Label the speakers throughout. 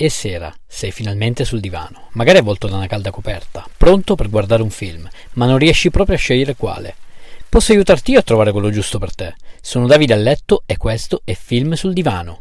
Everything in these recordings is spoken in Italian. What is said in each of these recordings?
Speaker 1: È sera, sei finalmente sul divano, magari avvolto da una calda coperta, pronto per guardare un film, ma non riesci proprio a scegliere quale. Posso aiutarti io a trovare quello giusto per te. Sono Davide a letto e questo è Film sul divano.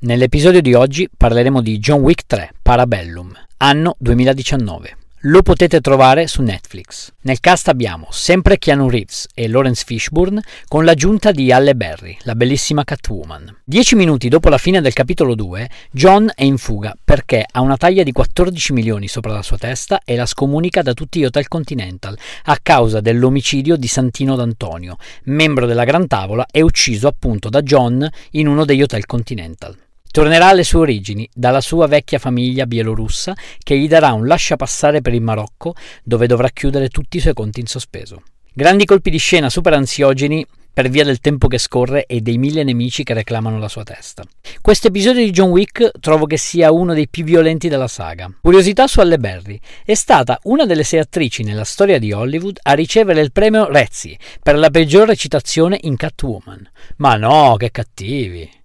Speaker 1: Nell'episodio di oggi parleremo di John Wick 3, Parabellum, anno 2019. Lo potete trovare su Netflix. Nel cast abbiamo sempre Keanu Reeves e Lawrence Fishburne con l'aggiunta di Halle Berry, la bellissima Catwoman. Dieci minuti dopo la fine del capitolo 2, John è in fuga perché ha una taglia di 14 milioni sopra la sua testa e la scomunica da tutti gli hotel Continental a causa dell'omicidio di Santino D'Antonio, membro della Gran Tavola e ucciso appunto da John in uno degli hotel Continental. Tornerà alle sue origini, dalla sua vecchia famiglia bielorussa, che gli darà un lasciapassare per il Marocco, dove dovrà chiudere tutti i suoi conti in sospeso. Grandi colpi di scena super ansiogeni per via del tempo che scorre e dei mille nemici che reclamano la sua testa. Questo episodio di John Wick trovo che sia uno dei più violenti della saga. Curiosità su Halle Berry. È stata una delle sei attrici nella storia di Hollywood a ricevere il premio Razzie per la peggior recitazione in Catwoman. Ma no, che cattivi!